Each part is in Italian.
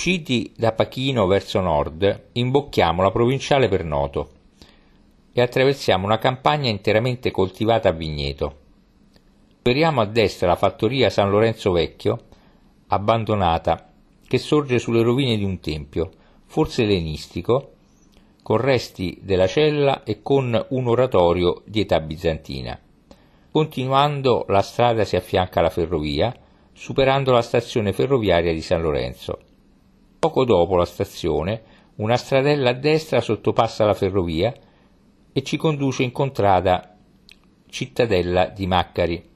Usciti da Pachino verso nord, imbocchiamo la provinciale per Noto e attraversiamo una campagna interamente coltivata a vigneto. Superiamo a destra la fattoria San Lorenzo Vecchio, abbandonata, che sorge sulle rovine di un tempio, forse ellenistico, con resti della cella e con un oratorio di età bizantina. Continuando la strada si affianca alla ferrovia, superando la stazione ferroviaria di San Lorenzo. Poco dopo la stazione, una stradella a destra sottopassa la ferrovia e ci conduce in contrada Cittadella di Maccari,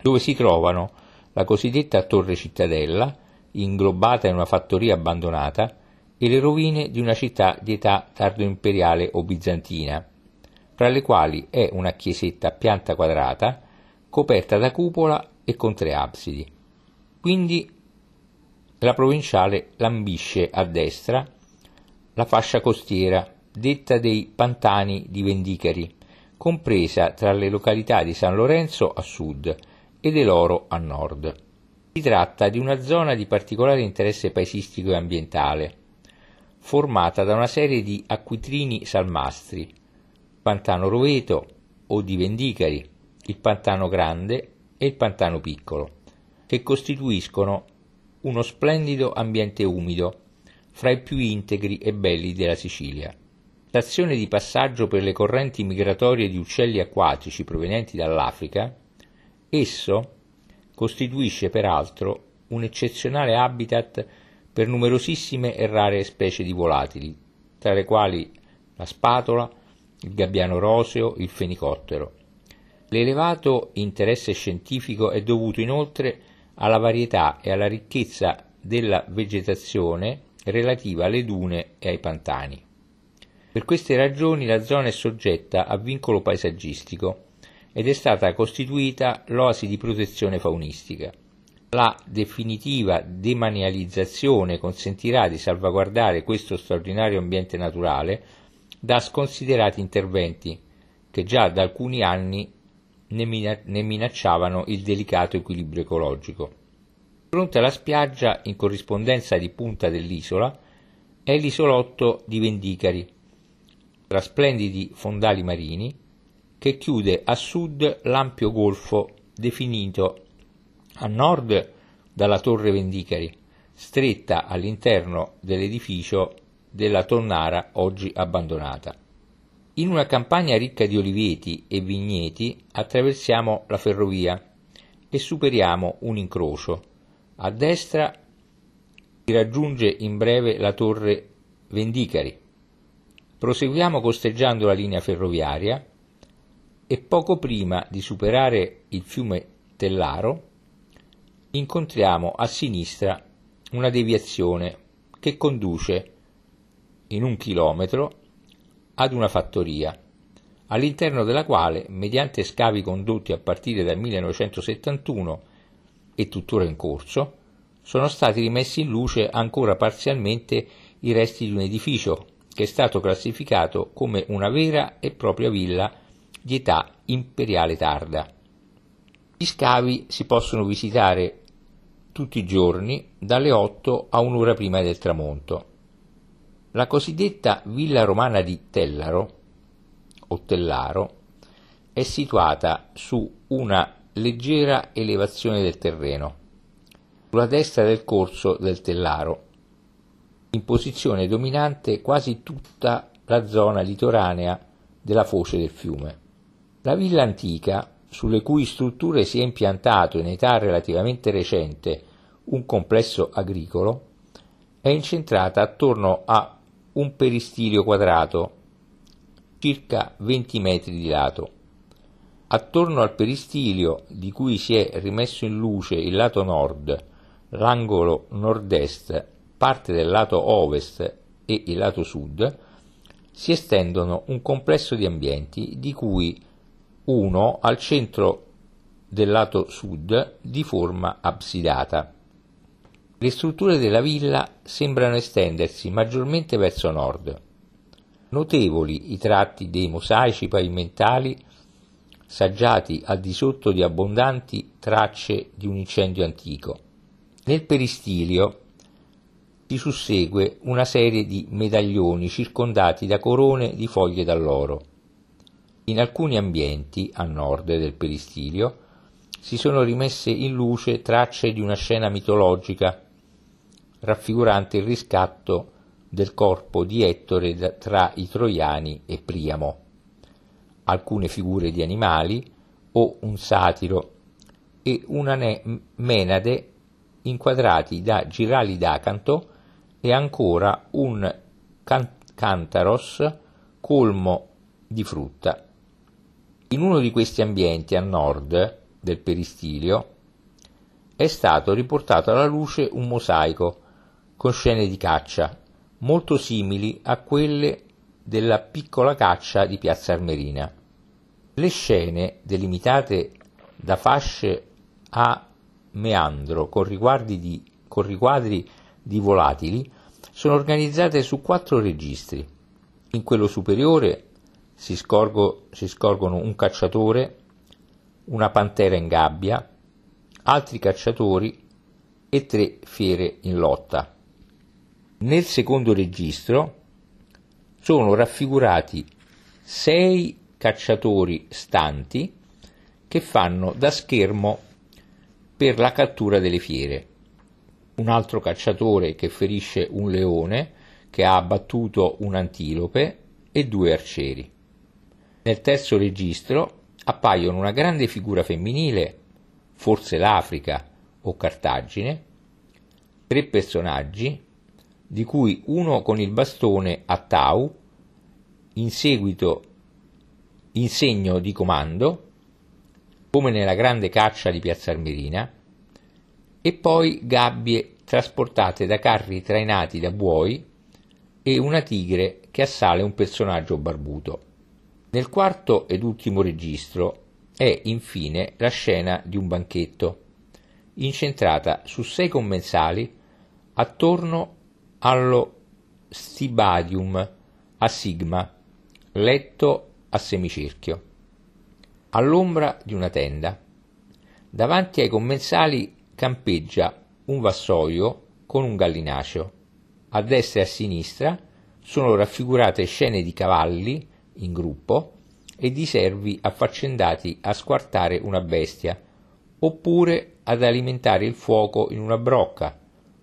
dove si trovano la cosiddetta Torre Cittadella, inglobata in una fattoria abbandonata, e le rovine di una città di età tardo-imperiale o bizantina, fra le quali è una chiesetta a pianta quadrata, coperta da cupola e con tre absidi. Quindi la provinciale lambisce a destra la fascia costiera, detta dei Pantani di Vendicari, compresa tra le località di San Lorenzo a sud e dell'Oro a nord. Si tratta di una zona di particolare interesse paesistico e ambientale, formata da una serie di acquitrini salmastri, Pantano Roveto o di Vendicari, il Pantano Grande e il Pantano Piccolo, che costituiscono uno splendido ambiente umido, fra i più integri e belli della Sicilia. Stazione di passaggio per le correnti migratorie di uccelli acquatici provenienti dall'Africa, esso costituisce peraltro un eccezionale habitat per numerosissime e rare specie di volatili, tra le quali la spatola, il gabbiano roseo, il fenicottero. L'elevato interesse scientifico è dovuto inoltre alla varietà e alla ricchezza della vegetazione relativa alle dune e ai pantani. Per queste ragioni la zona è soggetta a vincolo paesaggistico ed è stata costituita l'oasi di protezione faunistica. La definitiva demanializzazione consentirà di salvaguardare questo straordinario ambiente naturale da sconsiderati interventi che già da alcuni anni ne minacciavano il delicato equilibrio ecologico. Di fronte alla spiaggia, in corrispondenza di punta dell'isola, è l'isolotto di Vendicari, tra splendidi fondali marini, che chiude a sud l'ampio golfo definito a nord dalla torre Vendicari, stretta all'interno dell'edificio della tonnara oggi abbandonata. In una campagna ricca di oliveti e vigneti attraversiamo la ferrovia e superiamo un incrocio. A destra si raggiunge in breve la torre Vendicari. Proseguiamo costeggiando la linea ferroviaria e poco prima di superare il fiume Tellaro incontriamo a sinistra una deviazione che conduce in un chilometro ad una fattoria, all'interno della quale, mediante scavi condotti a partire dal 1971 e tuttora in corso, sono stati rimessi in luce ancora parzialmente i resti di un edificio che è stato classificato come una vera e propria villa di età imperiale tarda. Gli scavi si possono visitare tutti i giorni dalle 8 a un'ora prima del tramonto. La cosiddetta villa romana di Tellaro o Tellaro è situata su una leggera elevazione del terreno, sulla destra del corso del Tellaro, in posizione dominante quasi tutta la zona litoranea della foce del fiume. La villa antica sulle cui strutture si è impiantato in età relativamente recente un complesso agricolo, è incentrata attorno a un peristilio quadrato, circa 20 metri di lato. Attorno al peristilio, di cui si è rimesso in luce il lato nord, l'angolo nord-est, parte del lato ovest e il lato sud, si estendono un complesso di ambienti di cui uno al centro del lato sud di forma absidata. Le strutture della villa sembrano estendersi maggiormente verso nord. Notevoli i tratti dei mosaici pavimentali saggiati al di sotto di abbondanti tracce di un incendio antico. Nel peristilio si sussegue una serie di medaglioni circondati da corone di foglie d'alloro. In alcuni ambienti, a nord del peristilio, si sono rimesse in luce tracce di una scena mitologica raffigurante il riscatto del corpo di Ettore tra i Troiani e Priamo, alcune figure di animali o un satiro e una menade inquadrati da girali d'acanto e ancora un can- cantaros colmo di frutta. In uno di questi ambienti a nord del peristilio è stato riportato alla luce un mosaico con scene di caccia molto simili a quelle della piccola caccia di Piazza Armerina. Le scene, delimitate da fasce a meandro con, di, con riquadri di volatili, sono organizzate su quattro registri. In quello superiore si, scorgo, si scorgono un cacciatore, una pantera in gabbia, altri cacciatori e tre fiere in lotta. Nel secondo registro sono raffigurati sei cacciatori stanti che fanno da schermo per la cattura delle fiere. Un altro cacciatore che ferisce un leone che ha abbattuto un'antilope e due arcieri. Nel terzo registro appaiono una grande figura femminile, forse l'Africa o Cartagine, tre personaggi, di cui uno con il bastone a Tau, in seguito in segno di comando, come nella grande caccia di Piazza Armerina, e poi gabbie trasportate da carri trainati da buoi e una tigre che assale un personaggio barbuto. Nel quarto ed ultimo registro è infine la scena di un banchetto, incentrata su sei commensali attorno allo stibadium a sigma, letto a semicerchio, all'ombra di una tenda. Davanti ai commensali campeggia un vassoio con un gallinaceo. A destra e a sinistra sono raffigurate scene di cavalli in gruppo e di servi affaccendati a squartare una bestia, oppure ad alimentare il fuoco in una brocca,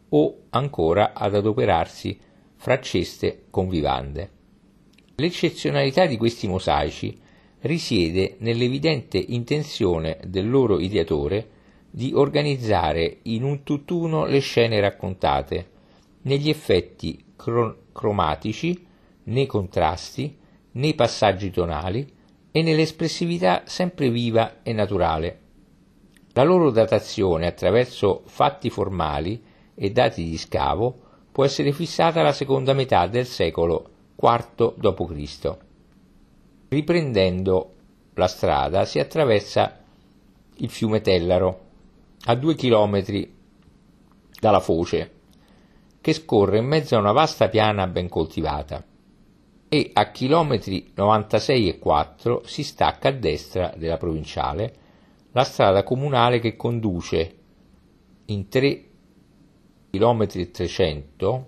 o ancora ad adoperarsi fra ceste con vivande. L'eccezionalità di questi mosaici risiede nell'evidente intenzione del loro ideatore di organizzare in un tutt'uno le scene raccontate, negli effetti cro- cromatici, nei contrasti, nei passaggi tonali e nell'espressività sempre viva e naturale. La loro datazione attraverso fatti formali e dati di scavo può essere fissata alla seconda metà del secolo IV d.C. Riprendendo la strada si attraversa il fiume Tellaro, a due chilometri dalla foce, che scorre in mezzo a una vasta piana ben coltivata e a chilometri 96 e 4 si stacca a destra della provinciale la strada comunale che conduce in 3 e 300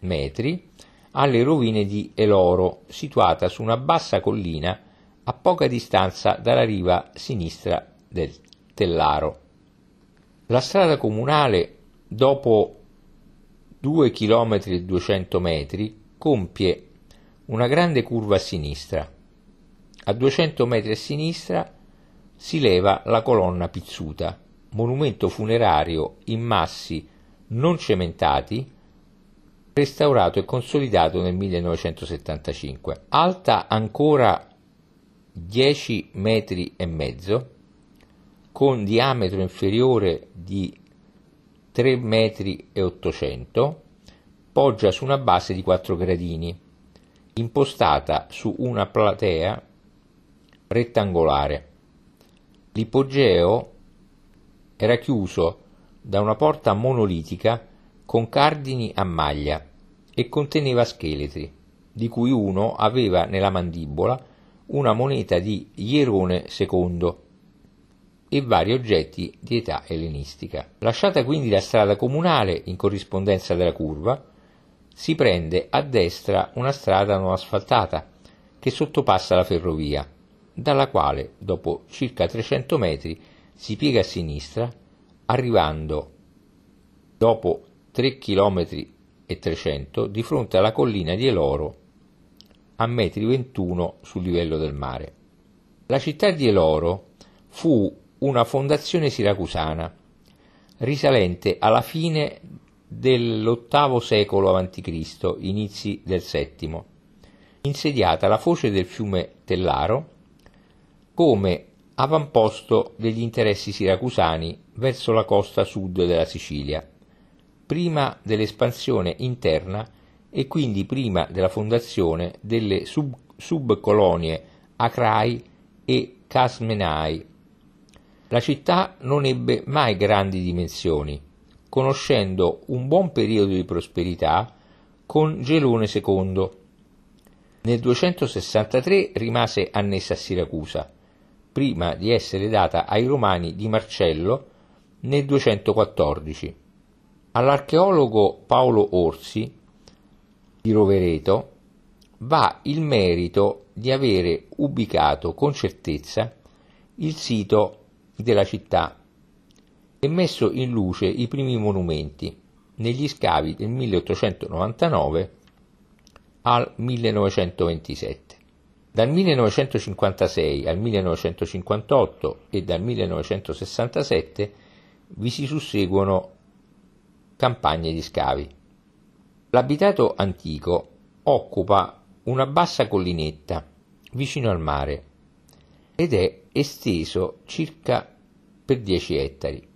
metri alle rovine di Eloro, situata su una bassa collina a poca distanza dalla riva sinistra del Tellaro. La strada comunale, dopo 2 km e 200 metri, compie una grande curva a sinistra. A 200 metri a sinistra si leva la colonna pizzuta, monumento funerario in massi non cementati, restaurato e consolidato nel 1975. Alta ancora 10 metri e mezzo, con diametro inferiore di 3 metri e 800, poggia su una base di 4 gradini, impostata su una platea rettangolare. L'ipogeo era chiuso da una porta monolitica con cardini a maglia e conteneva scheletri, di cui uno aveva nella mandibola una moneta di Ierone II e vari oggetti di età ellenistica. Lasciata quindi la strada comunale in corrispondenza della curva, si prende a destra una strada non asfaltata che sottopassa la ferrovia, dalla quale, dopo circa 300 metri, si piega a sinistra, arrivando, dopo 3 km e 300, di fronte alla collina di Eloro, a metri 21 sul livello del mare. La città di Eloro fu una fondazione siracusana, risalente alla fine dell'VIII secolo a.C., inizi del VII, insediata alla foce del fiume Tellaro come avamposto degli interessi siracusani verso la costa sud della Sicilia, prima dell'espansione interna e quindi prima della fondazione delle sub- subcolonie Acrai e Casmenai la città non ebbe mai grandi dimensioni, conoscendo un buon periodo di prosperità con Gelone II. Nel 263 rimase annessa a Siracusa, prima di essere data ai Romani di Marcello nel 214. All'archeologo Paolo Orsi di Rovereto va il merito di avere ubicato con certezza il sito della città e messo in luce i primi monumenti negli scavi del 1899 al 1927. Dal 1956 al 1958 e dal 1967 vi si susseguono campagne di scavi. L'abitato antico occupa una bassa collinetta vicino al mare ed è esteso circa per 10 ettari.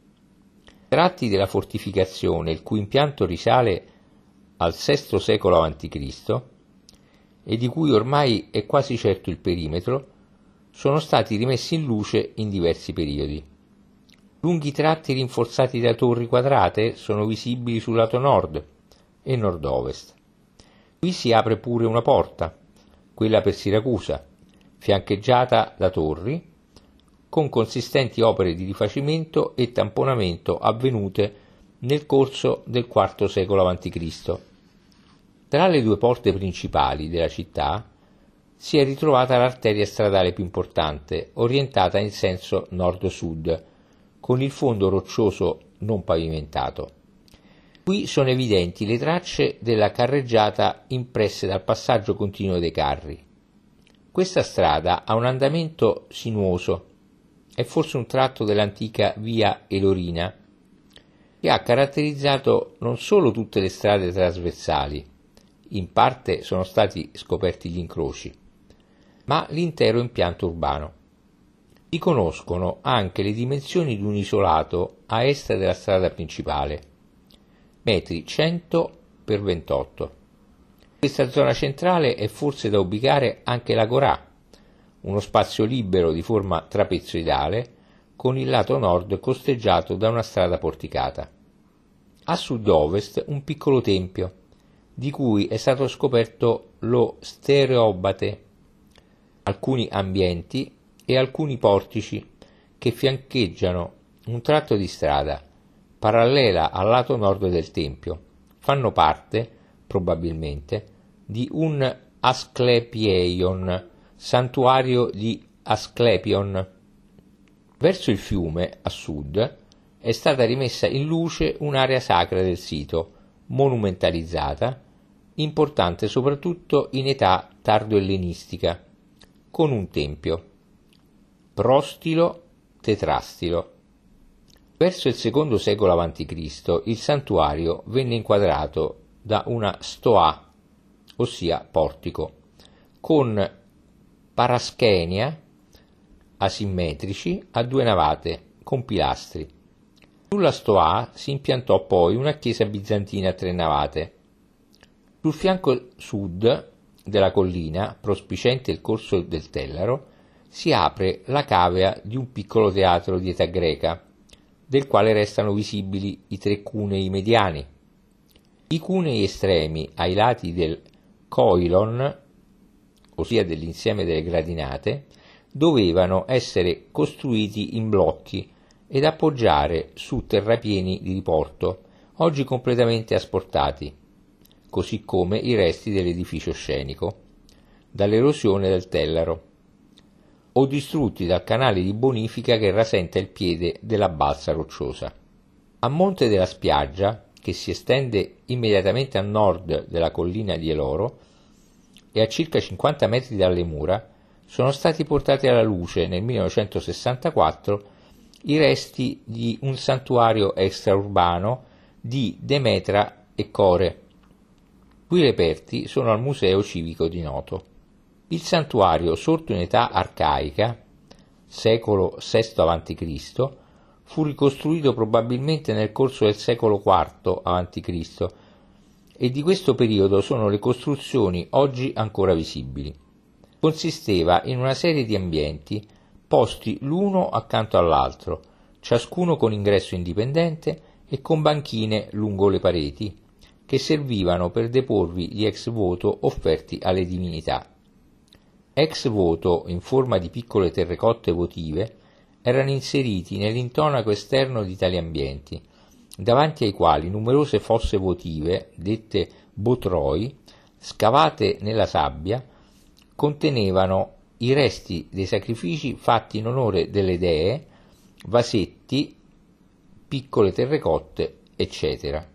Tratti della fortificazione, il cui impianto risale al VI secolo a.C. e di cui ormai è quasi certo il perimetro, sono stati rimessi in luce in diversi periodi. Lunghi tratti rinforzati da torri quadrate sono visibili sul lato nord e nord-ovest. Qui si apre pure una porta, quella per Siracusa, fiancheggiata da torri, con consistenti opere di rifacimento e tamponamento avvenute nel corso del IV secolo a.C. Tra le due porte principali della città si è ritrovata l'arteria stradale più importante, orientata in senso nord-sud, con il fondo roccioso non pavimentato. Qui sono evidenti le tracce della carreggiata impresse dal passaggio continuo dei carri. Questa strada ha un andamento sinuoso, è forse un tratto dell'antica via Elorina, che ha caratterizzato non solo tutte le strade trasversali, in parte sono stati scoperti gli incroci, ma l'intero impianto urbano. Si conoscono anche le dimensioni di un isolato a est della strada principale, metri 100 x 28 questa zona centrale è forse da ubicare anche l'Agorà, uno spazio libero di forma trapezoidale con il lato nord costeggiato da una strada porticata. A sud-ovest un piccolo tempio, di cui è stato scoperto lo stereobate, alcuni ambienti e alcuni portici che fiancheggiano un tratto di strada parallela al lato nord del tempio. Fanno parte, probabilmente, di un Asclepieion, santuario di Asclepion. Verso il fiume, a sud, è stata rimessa in luce un'area sacra del sito, monumentalizzata, importante soprattutto in età tardo-ellenistica, con un tempio. Prostilo tetrastilo. Verso il secondo secolo a.C. il santuario venne inquadrato da una stoa ossia portico, con paraschenia asimmetrici a due navate con pilastri. Sulla stoa si impiantò poi una chiesa bizantina a tre navate. Sul fianco sud della collina, prospicente il corso del Tellaro, si apre la cavea di un piccolo teatro di età greca, del quale restano visibili i tre cunei mediani. I cunei estremi ai lati del coilon, ossia dell'insieme delle gradinate, dovevano essere costruiti in blocchi ed appoggiare su terrapieni di riporto, oggi completamente asportati, così come i resti dell'edificio scenico, dall'erosione del Tellaro, o distrutti dal canale di bonifica che rasenta il piede della balsa rocciosa. A monte della spiaggia, che si estende immediatamente a nord della collina di Eloro e a circa 50 metri dalle mura, sono stati portati alla luce nel 1964 i resti di un santuario extraurbano di Demetra e Core, cui reperti sono al Museo Civico di Noto. Il santuario, sorto in età arcaica, secolo VI a.C., fu ricostruito probabilmente nel corso del secolo IV a.C. e di questo periodo sono le costruzioni oggi ancora visibili. Consisteva in una serie di ambienti posti l'uno accanto all'altro, ciascuno con ingresso indipendente e con banchine lungo le pareti, che servivano per deporvi gli ex voto offerti alle divinità. Ex voto in forma di piccole terrecotte votive erano inseriti nell'intonaco esterno di tali ambienti, davanti ai quali numerose fosse votive, dette botroi, scavate nella sabbia, contenevano i resti dei sacrifici fatti in onore delle dee, vasetti, piccole terrecotte, eccetera.